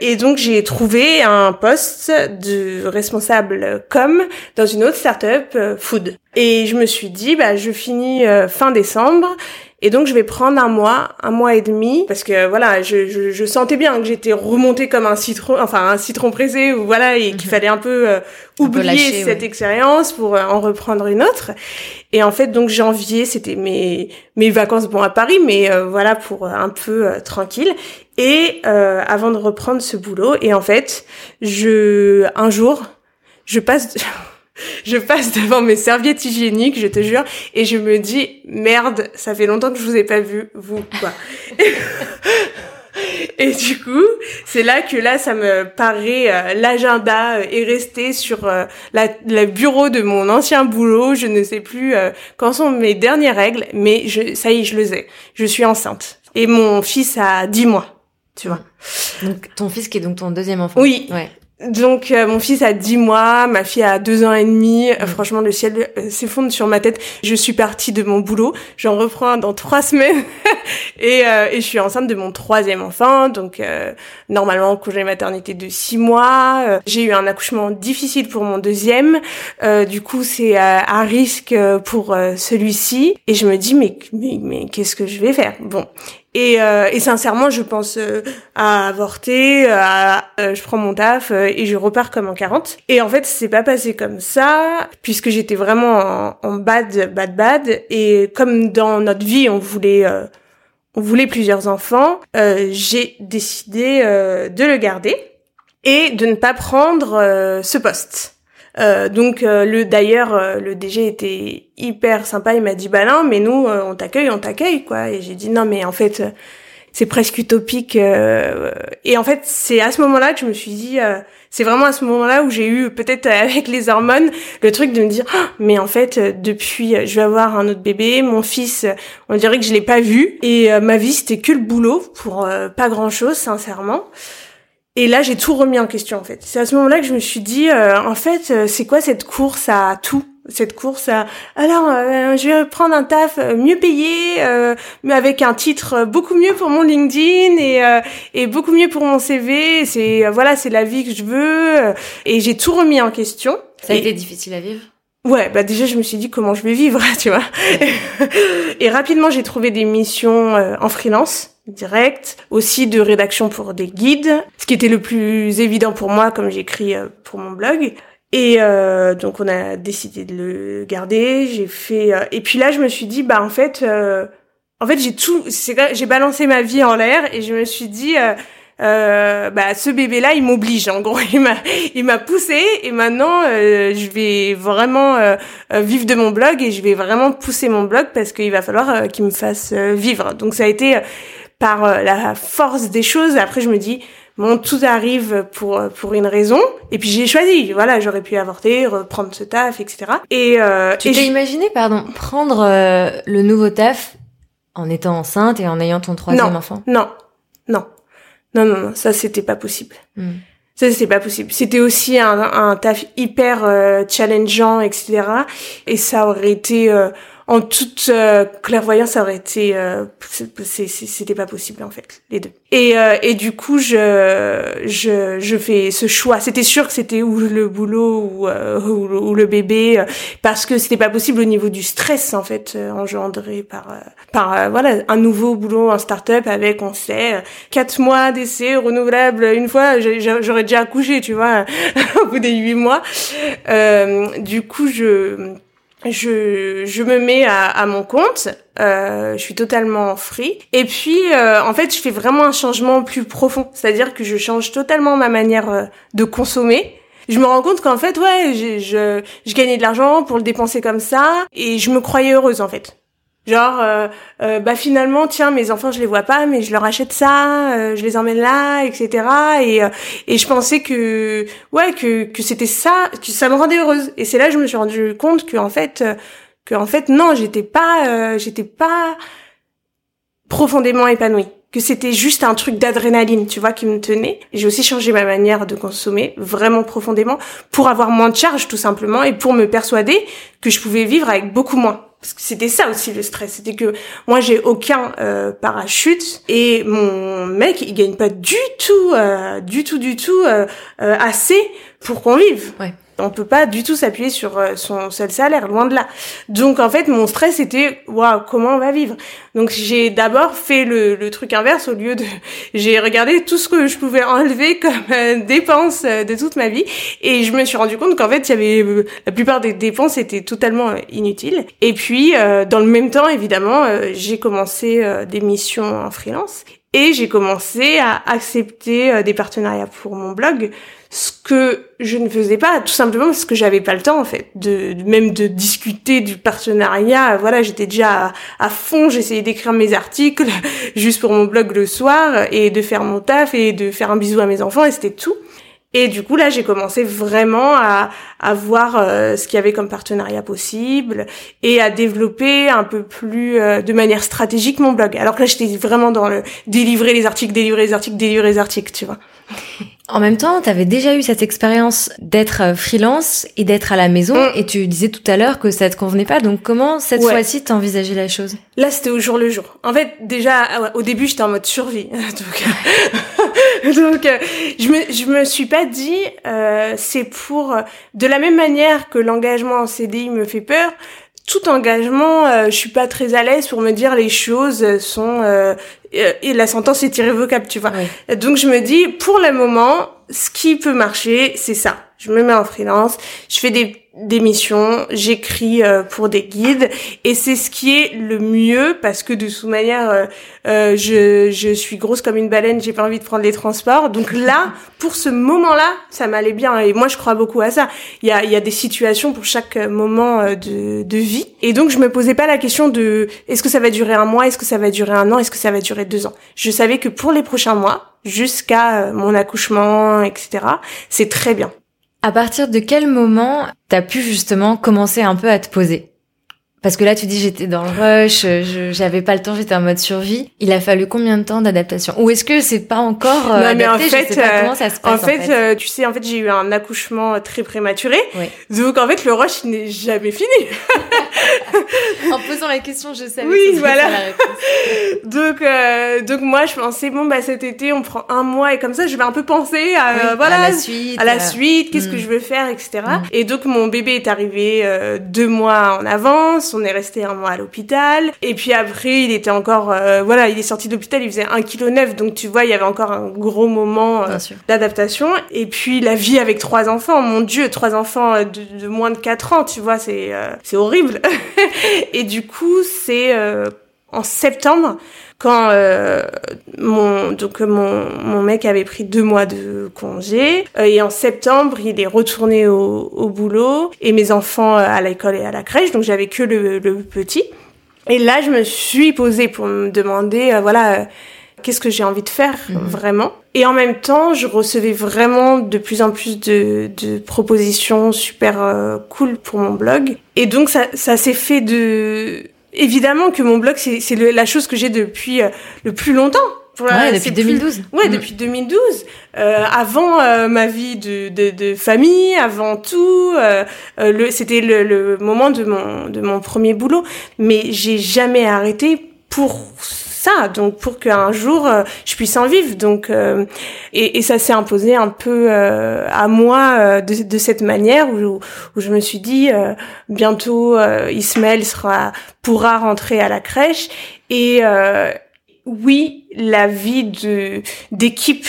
et donc j'ai trouvé un poste de responsable com dans une autre startup euh, food. Et je me suis dit bah je finis euh, fin décembre et donc je vais prendre un mois, un mois et demi, parce que voilà, je, je, je sentais bien que j'étais remontée comme un citron, enfin un citron pressé, ou voilà, et qu'il mhm. fallait un peu euh, oublier cette expérience pour en reprendre une autre. Et en fait, donc janvier, c'était mes mes vacances bon à Paris, mais voilà pour un peu tranquille. Et euh, avant de reprendre ce boulot, et en fait, je un jour, je passe, je passe devant mes serviettes hygiéniques, je te jure, et je me dis merde, ça fait longtemps que je vous ai pas vu, vous quoi. Et du coup, c'est là que là, ça me paraît, euh, l'agenda euh, est resté sur euh, la, le bureau de mon ancien boulot. Je ne sais plus quand sont mes dernières règles, mais je, ça y est, je le sais. Je suis enceinte. Et mon fils a 10 mois tu vois. Donc ton fils qui est donc ton deuxième enfant. Oui. Ouais. Donc euh, mon fils a 10 mois, ma fille a 2 ans et demi. Euh, mm. franchement, le ciel euh, s'effondre sur ma tête. Je suis partie de mon boulot. J'en reprends dans trois semaines et, et je suis enceinte de mon troisième enfant. Donc normalement congé maternité de 6 mois. J'ai eu un accouchement difficile pour mon deuxième. du coup, c'est à risque pour celui-ci. Et je me dis mais mais, mais qu'est-ce que je vais faire? Bon. Et, euh, et sincèrement, je pense euh, à avorter, à, euh, je prends mon taf et je repars comme en 40. Et en fait, c'est pas passé comme ça, puisque j'étais vraiment en, en, bad, bad, bad. Et comme dans notre vie, on voulait on voulait plusieurs enfants, j'ai décidé de le garder et de ne pas prendre ce poste. Euh, donc euh, le d'ailleurs euh, le DG était hyper sympa, il m'a dit bah non mais nous on t'accueille, on t'accueille quoi et j'ai dit non mais en fait c'est presque utopique et en fait c'est à ce moment-là que je me suis dit c'est vraiment à ce moment-là où j'ai eu peut-être avec les hormones le truc de me dire ah, mais en fait depuis je vais avoir un autre bébé, mon fils on dirait que je l'ai pas vu et ma vie c'était que le boulot pour pas grand-chose sincèrement. Et là, j'ai tout remis en question en fait. C'est à ce moment-là que je me suis dit, euh, en fait, euh, c'est quoi cette course à tout? Cette course à alors euh, je vais prendre un taf mieux payé mais avec un titre beaucoup mieux pour mon LinkedIn et et beaucoup mieux pour mon CV c'est voilà c'est la vie que je veux et j'ai tout remis en question. Ça a été difficile à vivre? Ouais, bah déjà je me suis dit comment je vais vivre, tu vois? et rapidement j'ai trouvé des missions en freelance direct, aussi de rédaction pour des guides, ce qui était le plus évident pour moi comme j'écris euh, pour mon blog. Et euh, donc on a décidé de le garder. J'ai fait euh, et puis là je me suis dit bah en fait en fait j'ai tout j'ai balancé ma vie en l'air et je me suis dit euh, bah ce bébé là il m'oblige en gros il m'a il m'a poussé et maintenant je vais vraiment vivre de mon blog et je vais vraiment pousser mon blog parce qu'il va falloir qu'il me fasse vivre donc ça a été par euh, la force des choses. Après, je me dis, bon, tout arrive pour pour une raison. Et puis j'ai choisi. Voilà, j'aurais pu avorter, reprendre ce taf, etc. Et euh, tu t'es imaginé, pardon, prendre euh, le nouveau taf en étant enceinte et en ayant ton troisième enfant? Non, non, non, non, non, ça c'était pas possible. Hmm. Ça c'était pas possible. C'était aussi un, un taf hyper euh, challengeant, etc. Et ça aurait été en toute euh, clairvoyance, ça aurait été, euh, c'était pas possible en fait, les deux. Et, euh, et du coup, je, je, je fais ce choix. C'était sûr que c'était ou le boulot ou, ou, le bébé, parce que c'était pas possible au niveau du stress en fait engendré par, par voilà un nouveau boulot en start-up avec, on sait, quatre mois d'essai renouvelable une fois. J'aurais déjà accouché, tu vois, au bout des huit mois. du coup, je je, je me mets à, à mon compte, euh, je suis totalement free. Et puis, euh, en fait, je fais vraiment un changement plus profond. C'est-à-dire que je change totalement ma manière euh, de consommer. Je me rends compte qu'en fait, ouais, je, je, je gagnais de l'argent pour le dépenser comme ça, et je me croyais heureuse en fait. Genre, euh, euh, bah finalement, tiens, mes enfants, je les vois pas, mais je leur achète ça, euh, je les emmène là, etc. Et, et je pensais que, ouais, que, que c'était ça, que ça me rendait heureuse. Et c'est là que je me suis rendu compte que en fait, que en fait, non, j'étais pas, j'étais pas profondément épanouie. Que c'était juste un truc d'adrénaline, tu vois, qui me tenait. J'ai aussi changé ma manière de consommer, vraiment profondément, pour avoir moins de charges, tout simplement, et pour me persuader que je pouvais vivre avec beaucoup moins parce que c'était ça aussi le stress, c'était que moi j'ai aucun euh, parachute et mon mec il gagne pas du tout, euh, du tout, du tout euh, assez pour qu'on vive. Ouais on peut pas du tout s'appuyer sur euh, son seul salaire, loin de là. Donc en fait, mon stress était waouh, comment on va vivre? Donc j'ai d'abord fait le, truc inverse au lieu de j'ai regardé tout ce que je pouvais enlever comme euh, dépenses euh, de toute ma vie et je me suis rendu compte qu'en fait, il y avait la plupart des dépenses étaient totalement inutiles. Et puis dans le même temps, évidemment, j'ai commencé des missions en freelance et j'ai commencé à accepter des partenariats pour mon blog ce que je ne faisais pas tout simplement parce que j'avais pas le temps en fait de même de discuter du partenariat. Voilà j'étais déjà à, fond j'essayais d'écrire mes articles juste pour mon blog le soir et de faire mon taf et de faire un bisou à mes enfants et c'était tout et du coup là j'ai commencé vraiment à, à voir euh, ce qu'il y avait comme partenariat possible et à développer un peu plus euh, de manière stratégique mon blog alors que là j'étais vraiment dans le délivrer les articles délivrer les articles délivrer les articles tu vois en même temps, tu avais déjà eu cette expérience d'être euh, freelance et d'être à la maison, mm. et tu disais tout à l'heure que ça te convenait pas. Donc comment cette fois-ci t'as envisagé la chose? Là, c'était au jour le jour. En fait, déjà au début, j'étais en mode survie, donc donc euh, je me je me suis pas dit euh, c'est pour de la même manière que l'engagement en CDI me fait peur tout engagement, euh, je suis pas très à l'aise pour me dire les choses sont euh, et la sentence est irrévocable, tu vois. Donc je me dis pour le moment, ce qui peut marcher, c'est ça. Je me mets en freelance, je fais des des missions, j'écris euh, pour des guides et c'est ce qui est le mieux parce que de toute manière euh, euh, je, je suis grosse comme une baleine, j'ai pas envie de prendre les transports. Donc là, pour ce moment-là, ça m'allait bien et moi je crois beaucoup à ça. Il y a, il y a des situations pour chaque moment de, de vie et donc je me posais pas la question de est-ce que ça va durer un mois, est-ce que ça va durer un an, est-ce que ça va durer deux ans? Je savais que pour les prochains mois, jusqu'à mon accouchement, etc., c'est très bien. À partir de quel moment t'as pu justement commencer un peu à te poser? Parce que là, tu dis j'étais dans le rush, j'avais pas le temps, j'étais en mode survie. Il a fallu combien de temps d'adaptation? Ou est-ce que c'est pas encore euh, non, mais en fait, comment ça se passe. En fait, euh, tu sais, en fait, j'ai eu un accouchement très prématuré. Donc en fait, le rush il n'est jamais fini. en posant la question, je savais. Oui, voilà. donc euh, donc moi, je pensais bon bah cet été, on prend un mois et comme ça, je vais un peu penser à voilà à la suite, à la suite, qu'est-ce que hmm. je veux faire, etc. Hmm. Et donc mon bébé est arrivé deux mois en avance on est resté un mois à l'hôpital. Et puis après, il était encore, euh, voilà, il est sorti de l'hôpital, il faisait 1,9 kg. Donc tu vois, il y avait encore un gros moment euh, d'adaptation. Et puis la vie avec trois enfants, mon Dieu, trois enfants euh, de, moins de 4 ans, tu vois, c'est c'est horrible. et du coup, c'est en septembre quand euh, mon donc mon, mon mec avait pris deux mois de congé euh, et en septembre il est retourné au, au boulot et mes enfants euh, à l'école et à la crèche donc j'avais que le, le, petit. Et là je me suis posée pour me demander voilà qu'est-ce que j'ai envie de faire mhm. vraiment. Et en même temps je recevais vraiment de plus en plus de, de propositions super cool pour mon blog. Et donc ça ça s'est fait de évidemment que mon blog, c'est la chose que j'ai depuis euh, le plus longtemps. ouais, depuis 2012. Ouais, mm. depuis 2012. Euh, avant euh, ma vie de, de, de, famille, avant tout, euh, le, c'était le, le, moment de mon, de mon premier boulot. Mais j'ai jamais arrêté pour donc pour qu'un jour euh, je puisse en vivre. Donc euh, et, et, ça s'est imposé un peu euh, à moi de, de, cette manière où, où, je me suis dit bientôt Ismaël sera pourra rentrer à la crèche et oui la vie de d'équipe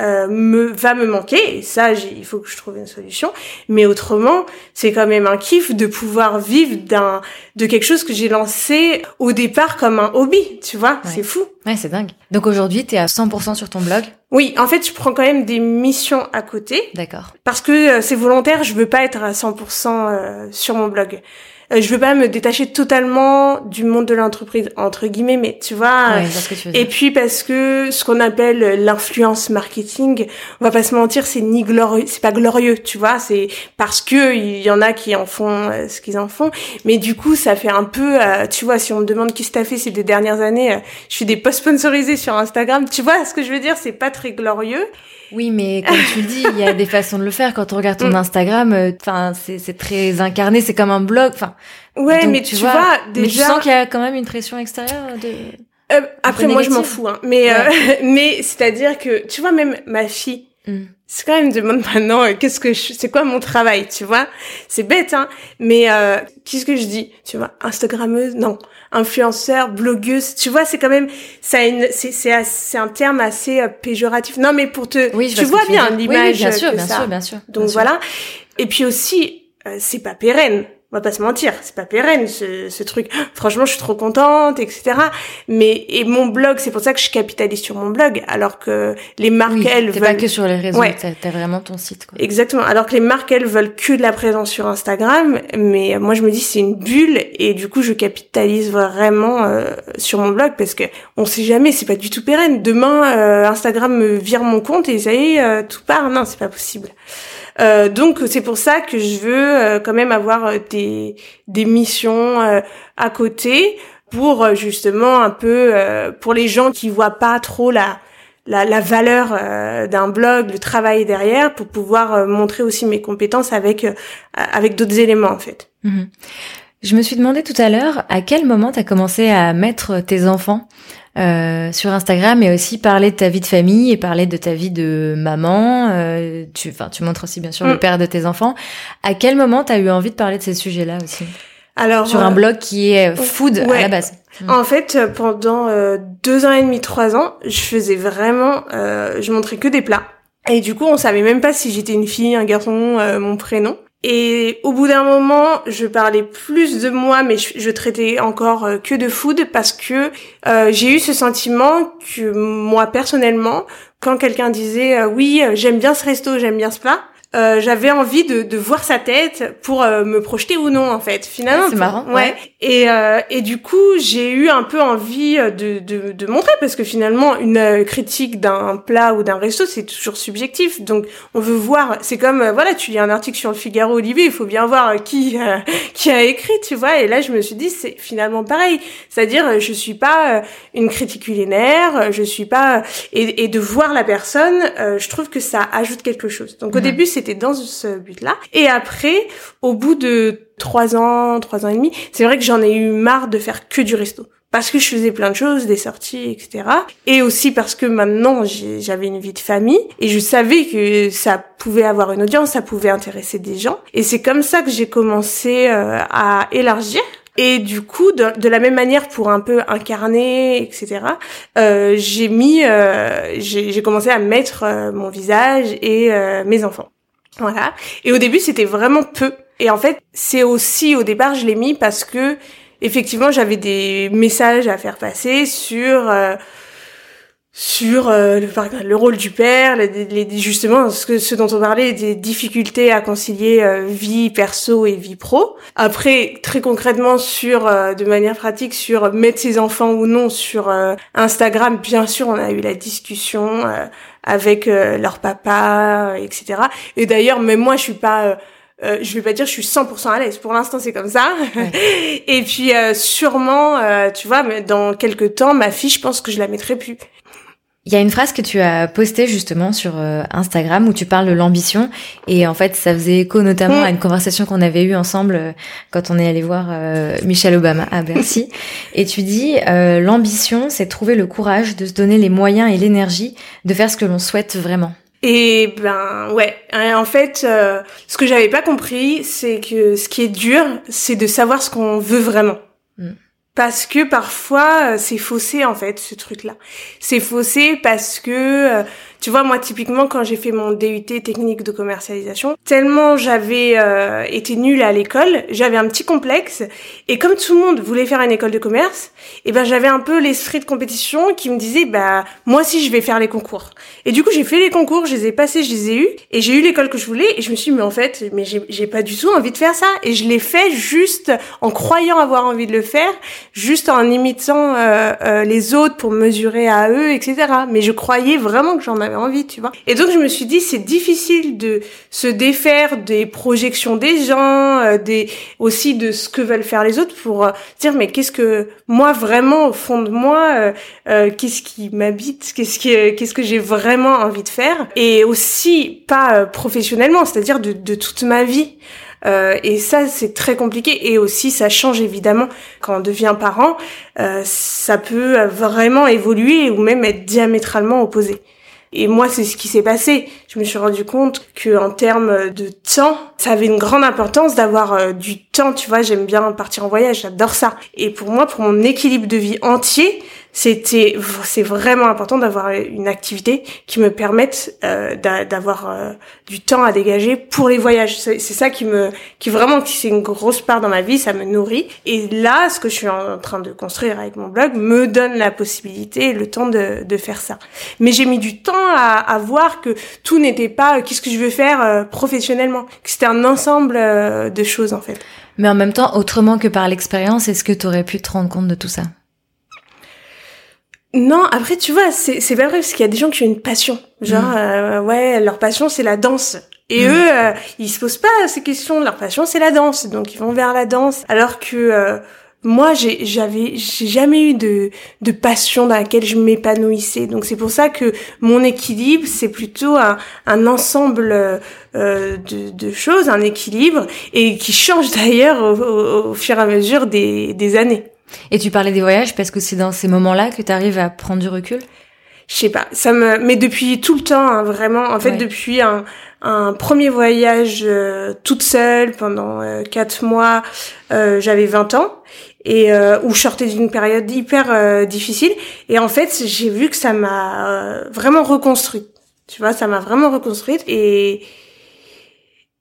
euh, me va me manquer et ça il faut que je trouve une solution. Mais autrement c'est quand même un kiff de pouvoir vivre d'un de quelque chose que j'ai lancé au départ comme un hobby tu vois c'est fou. Ouais c'est dingue. Donc aujourd'hui tu es à 100% sur ton blog? Oui en fait je prends quand même des missions à côté. D'accord. Parce que euh, c'est volontaire je veux pas être à 100% euh, sur mon blog euh, je veux pas me détacher totalement du monde de l'entreprise entre guillemets mais tu vois et puis parce que ce qu'on appelle l'influence marketing on va pas se mentir c'est ni glorieux c'est pas glorieux tu vois c'est parce que il y en a qui en font euh, ce qu'ils en font. Mais du coup ça fait un peu euh, tu vois si on me demande qui t'a fait ces deux dernières années je fais des posts sponsorisés sur Instagram. Tu vois ce que je veux dire? C'est pas très glorieux oui, mais comme tu le dis, il y a des façons de le faire. Quand on regarde ton mm. Instagram, euh, enfin, c'est très incarné, c'est comme un blog. Enfin, ouais, mais tu, vois, déjà. Mais tu sens qu'il y a quand même une pression extérieure de. Euh, après, moi, je m'en fous, hein. Mais, euh, mais c'est-à-dire que, tu vois, même ma fille, mm. c'est quand même demande maintenant, euh, qu'est-ce que je, c'est quoi mon travail, tu vois? C'est bête, hein. Mais qu'est-ce que je dis? Tu vois, Instagrammeuse, non influenceur, blogueuse. Tu vois, c'est quand même ça une c'est c'est c'est un terme assez euh, péjoratif. Non, mais pour te oui, tu vois bien l'image oui, bien sûr, bien sûr, bien sûr. Donc voilà. Et puis aussi euh, c'est pas pérenne on va pas se mentir, c'est pas pérenne ce, ce, truc. Franchement, je suis trop contente, etc. Mais et mon blog, c'est pour ça que je capitalise sur mon blog, alors que les marques oui, elles veulent pas que sur les réseaux, ouais. t'as vraiment ton site. Quoi. Exactement. Alors que les marques elles veulent que de la présence sur Instagram, mais moi je me dis c'est une bulle et du coup je capitalise vraiment euh, sur mon blog parce que on sait jamais, c'est pas du tout pérenne. Demain euh, Instagram me vire mon compte et ça y est, euh, tout part. Non, c'est pas possible. Euh, donc c'est pour ça que je veux euh, quand même avoir euh, des, des missions à côté pour justement un peu pour les gens qui voient pas trop la la, la valeur d'un blog, le travail derrière, pour pouvoir montrer aussi mes compétences avec avec d'autres éléments en fait. Mhm. Je me suis demandé tout à l'heure à quel moment tu as commencé à mettre tes enfants? Euh, sur Instagram et aussi parler de ta vie de famille et parler de ta vie de maman. Euh, tu, enfin, tu montres aussi bien sûr le mm. père de tes enfants. À quel moment t'as eu envie de parler de ces sujets-là aussi Alors sur un euh, blog qui est food à la base. Mm. En fait, pendant deux ans et demi, trois ans, je faisais vraiment, je montrais que des plats. Et du coup, on savait même pas si j'étais une fille, un garçon, mon prénom. Et au bout d'un moment, je parlais plus de moi, mais je, traitais encore euh, que de food parce que euh, j'ai eu ce sentiment que moi personnellement, quand quelqu'un disait oui, j'aime bien ce resto, j'aime bien ce plat, euh, j'avais envie de, de, voir sa tête pour euh, me projeter ou non en fait. Finalement c'est marrant ouais, et euh, et du coup j'ai eu un peu envie de, de, de montrer parce que finalement une critique d'un plat ou d'un resto c'est toujours subjectif. Donc on veut voir c'est comme voilà tu lis un article sur le Figaro Olivier il faut bien voir qui qui a écrit tu vois. Et là je me suis dit c'est finalement pareil. C'est-à-dire je suis pas une critique culinaire je suis pas et, et de voir la personne je trouve que ça ajoute quelque chose. Donc au début c'était dans ce but-là. Et après, au bout de trois ans, trois ans et demi, c'est vrai que j'en ai eu marre de faire que du resto parce que je faisais plein de choses, des sorties, etc. Et aussi parce que maintenant j'avais une vie de famille et je savais que ça pouvait avoir une audience, ça pouvait intéresser des gens. Et c'est comme ça que j'ai commencé euh, à élargir. Et du coup, de, la même manière, pour un peu incarner, etc., euh, j'ai mis, euh, j'ai commencé à mettre mon visage et mes enfants. Voilà. Et au début, c'était vraiment peu. Et en fait, c'est aussi au départ, je l'ai mis parce que effectivement, j'avais des messages à faire passer sur euh, sur euh, le, le, rôle du père, les, justement ce, que, ce dont on parlait, des difficultés à concilier euh, vie perso et vie pro. Après, très concrètement, sur de manière pratique, sur mettre ses enfants ou non sur Instagram, bien sûr, on a eu la discussion avec euh, leur papa, etc. Et d'ailleurs, même moi, je suis pas euh, euh, je vais pas dire je suis 100% à l'aise. Pour l'instant, c'est comme ça. et puis sûrement, tu vois, mais dans quelques temps, ma fille, je pense que je la mettrai plus. Il y a une phrase que tu as postée justement sur euh, Instagram où tu parles de l'ambition. Et en fait ça faisait écho notamment à une conversation qu'on avait eue ensemble euh, quand on est allé voir euh, Michelle Obama à Bercy. Et tu dis l'ambition c'est trouver le courage de se donner les moyens et l'énergie de faire ce que l'on souhaite vraiment. Et ben ouais, en fait, ce que j'avais pas compris, c'est que ce qui est dur, c'est de savoir ce qu'on veut vraiment. Mm parce que parfois euh, c'est faussé en fait ce truc là c'est faussé parce que euh, tu vois, moi, typiquement, quand j'ai fait mon DUT technique de commercialisation, tellement j'avais euh, été nulle à l'école, j'avais un petit complexe. Et comme tout le monde voulait faire une école de commerce, eh ben j'avais un peu l'esprit de compétition qui me disait, bah moi aussi, je vais faire les concours. Et du coup, j'ai fait les concours, je les ai passés, je les ai eus, et j'ai eu l'école que je voulais. Et je me suis dit, mais en fait, mais j'ai pas du tout envie de faire ça. Et je l'ai fait juste en croyant avoir envie de le faire, juste en imitant euh, euh, les autres pour mesurer à eux, etc. Mais je croyais vraiment que j'en avais envie, tu vois. Et donc je me suis dit c'est difficile de se défaire des projections des gens, euh, des aussi de ce que veulent faire les autres pour euh, dire mais qu'est-ce que moi vraiment au fond de moi euh, qu'est-ce qui m'habite, qu'est-ce qui qu'est-ce que j'ai vraiment envie de faire et aussi pas professionnellement, c'est-à-dire de, de toute ma vie. Euh, et ça, c'est très compliqué. Et aussi, ça change évidemment quand on devient parent. Euh, ça peut vraiment évoluer ou même être diamétralement opposé. Et moi, c'est ce qui s'est passé. Je me suis rendu compte que en termes de temps, ça avait une grande importance d'avoir euh, du Tu vois, j'aime bien partir en voyage, j'adore ça. Et pour moi, pour mon équilibre de vie entier, c'était c'est vraiment important d'avoir une activité qui me permette euh, d'avoir euh, du temps à dégager pour les voyages. C'est ça qui me qui vraiment qui c'est une grosse part dans ma vie ça me nourrit. Et là ce que je suis en train de construire avec mon blog me donne la possibilité le temps de, de faire ça. Mais j'ai mis du temps à, à voir que tout n'était pas euh, qu'est-ce que je veux faire professionnellement que c'était un ensemble de choses en fait mais en même temps autrement que par l'expérience est-ce que tu aurais pu te rendre compte de tout ça? Non, après tu vois, c'est c'est pas vrai parce qu'il y a des gens qui ont une passion. Genre mm. euh, ouais, leur passion c'est la danse. Et mm. eux, euh, ils se posent pas ces questions. Leur passion c'est la danse, donc ils vont vers la danse. Alors que euh, moi, j'ai j'avais j'ai jamais eu de de passion dans laquelle je m'épanouissais. Donc c'est pour ça que mon équilibre c'est plutôt un un ensemble de, de choses, un équilibre et qui change d'ailleurs au, au, fur et à mesure des des années. Et tu parlais des voyages parce que c'est dans ces moments-là que tu arrives à prendre du recul? Je sais pas, ça me mais depuis tout le temps hein, vraiment. En fait depuis un, un premier voyage euh, toute seule pendant euh, quatre mois, euh, j'avais 20 ans et euh, où je sortais d'une période hyper difficile et en fait, j'ai vu que ça m'a vraiment reconstruite. Tu vois, ça m'a vraiment reconstruite et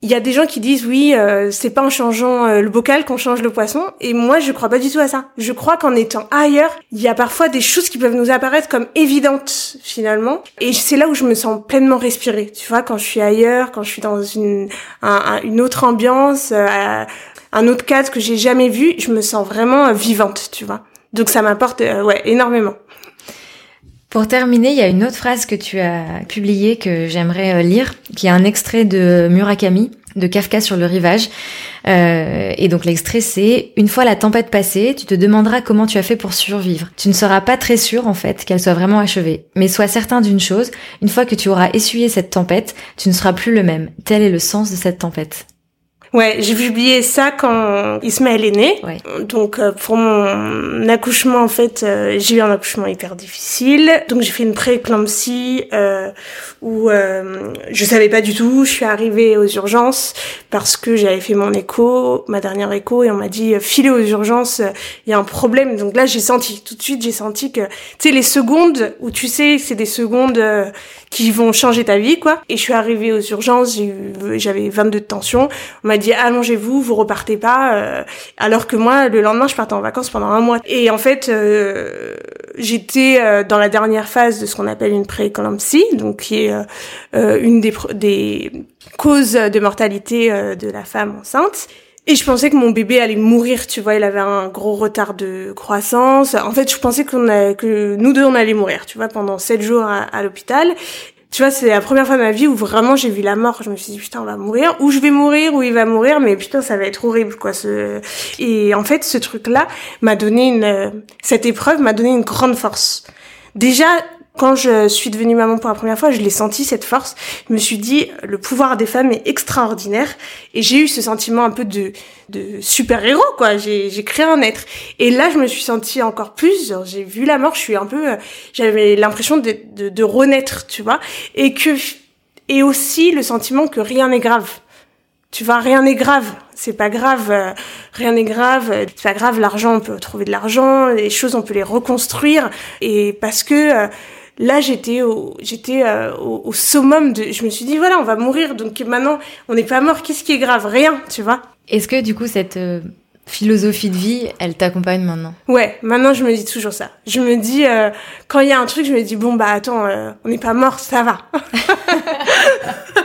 il y a des gens qui disent oui, euh, c'est pas en changeant euh, le bocal qu'on change le poisson. Et moi, je crois pas du tout à ça. Je crois qu'en étant ailleurs, il y a parfois des choses qui peuvent nous apparaître comme évidentes finalement. Et c'est là où je me sens pleinement respirée. Tu vois, quand je suis ailleurs, quand je suis dans une une autre ambiance, euh, un autre cadre que j'ai jamais vu, je me sens vraiment vivante. Tu vois. Donc ça m'apporte ouais énormément. Pour terminer, il y a une autre phrase que tu as publiée que j'aimerais euh, lire, qui est un extrait de Murakami, de Kafka sur le rivage. Euh, et donc l'extrait c'est Une fois la tempête passée, tu te demanderas comment tu as fait pour survivre. Tu ne seras pas très sûr en fait qu'elle soit vraiment achevée. Mais sois certain d'une chose, une fois que tu auras essuyé cette tempête, tu ne seras plus le même. Tel est le sens de cette tempête. Ouais, j'ai publié ça quand Ismaël est né. Donc euh, pour mon accouchement en fait, euh, j'ai eu un accouchement hyper difficile. Donc j'ai fait une pré-éclampsie euh, où euh, je savais pas du tout. Je suis arrivée aux urgences parce que j'avais fait mon écho, ma dernière écho, et on m'a dit filez aux urgences, il y a un problème. Donc là j'ai senti tout de suite, j'ai senti que tu sais les secondes où tu sais c'est des secondes qui vont changer ta vie quoi. Et je suis arrivée aux urgences, j'avais 22 de tension. On m'a dit allongez-vous, vous repartez pas. Euh, alors que moi, le lendemain, je partais en vacances pendant un mois. Et en fait, euh, j'étais euh, dans la dernière phase de ce qu'on appelle une prééclampsie, donc qui est une des, causes de mortalité de la femme enceinte. Et je pensais que mon bébé allait mourir, tu vois, il avait un gros retard de croissance. En fait, je pensais que nous deux on allait mourir, tu vois, pendant sept jours à l'hôpital tu vois, c'est la première fois de ma vie où vraiment j'ai vu la mort. Je me suis dit putain, on va mourir, ou je vais mourir, ou il va mourir, mais putain, ça va être horrible, quoi. Ce... Et en fait, ce truc-là m'a donné une, cette épreuve m'a donné une grande force. Déjà, quand je suis devenue maman pour la première fois, je l'ai senti cette force. Je me suis dit le pouvoir des femmes est extraordinaire et j'ai eu ce sentiment un peu de de super héros quoi. J'ai créé un être et là je me suis sentie encore plus. J'ai vu la mort, je suis un peu, j'avais l'impression de renaître, tu vois, et que et aussi le sentiment que rien n'est grave. Tu vois, rien n'est grave. C'est pas grave. Euh, rien n'est grave. C'est pas grave. L'argent, on peut trouver de l'argent. Les choses, on peut les reconstruire. Et parce que euh, là j'étais au j'étais euh, au, summum de je me suis dit voilà on va mourir donc maintenant on n'est pas mort qu'est-ce qui est grave? Rien tu vois. Est-ce que du coup cette euh, philosophie de vie elle t'accompagne maintenant? Ouais maintenant je me dis toujours ça. Je me dis euh, quand il y a un truc je me dis bon bah attends on n'est pas mort ça va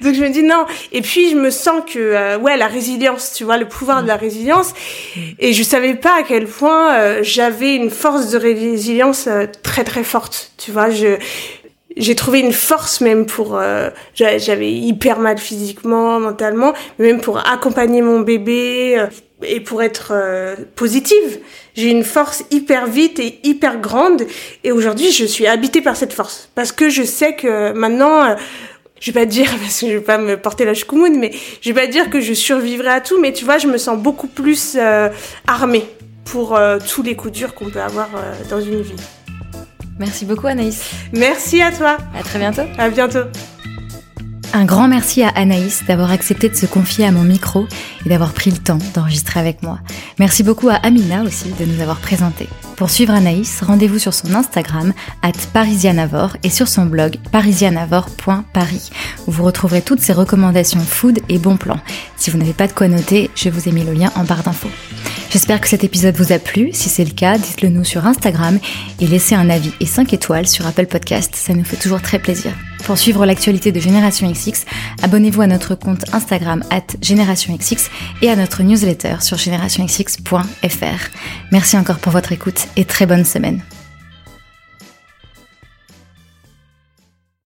Donc je me dis non. Et puis je me sens que euh, ouais la résilience, tu vois, le pouvoir de la résilience. Et je savais pas à quel point euh, j'avais une force de résilience euh, très très forte. Tu vois, je j'ai trouvé une force même pour j'avais hyper mal physiquement mentalement mais même pour accompagner mon bébé et pour être positive j'ai une force hyper vite et hyper grande et aujourd'hui je suis habitée par cette force parce que je sais que maintenant je vais pas dire parce que je vais pas me porter la choucoumoune, mais je vais pas dire que je survivrai à tout, mais tu vois, je me sens beaucoup plus euh, armée pour euh, tous les coups durs qu'on peut avoir euh, dans une vie. Merci beaucoup Anaïs. Merci à toi. À très bientôt. À bientôt. Un grand merci à Anaïs d'avoir accepté de se confier à mon micro et d'avoir pris le temps d'enregistrer avec moi. Merci beaucoup à Amina aussi de nous avoir présenté. Pour suivre Anaïs, rendez-vous sur son Instagram, at parisianavor, et sur son blog parisianavor.paris, où vous retrouverez toutes ses recommandations food et bons plans. Si vous n'avez pas de quoi noter, je vous ai mis le lien en barre d'infos. J'espère que cet épisode vous a plu. Si c'est le cas, dites-le nous sur Instagram et laissez un avis et 5 étoiles sur Apple Podcast. Ça nous fait toujours très plaisir. Pour suivre l'actualité de Génération XX, abonnez-vous à notre compte Instagram at Génération XX et à notre newsletter sur générationxx.fr. Merci encore pour votre écoute et très bonne semaine.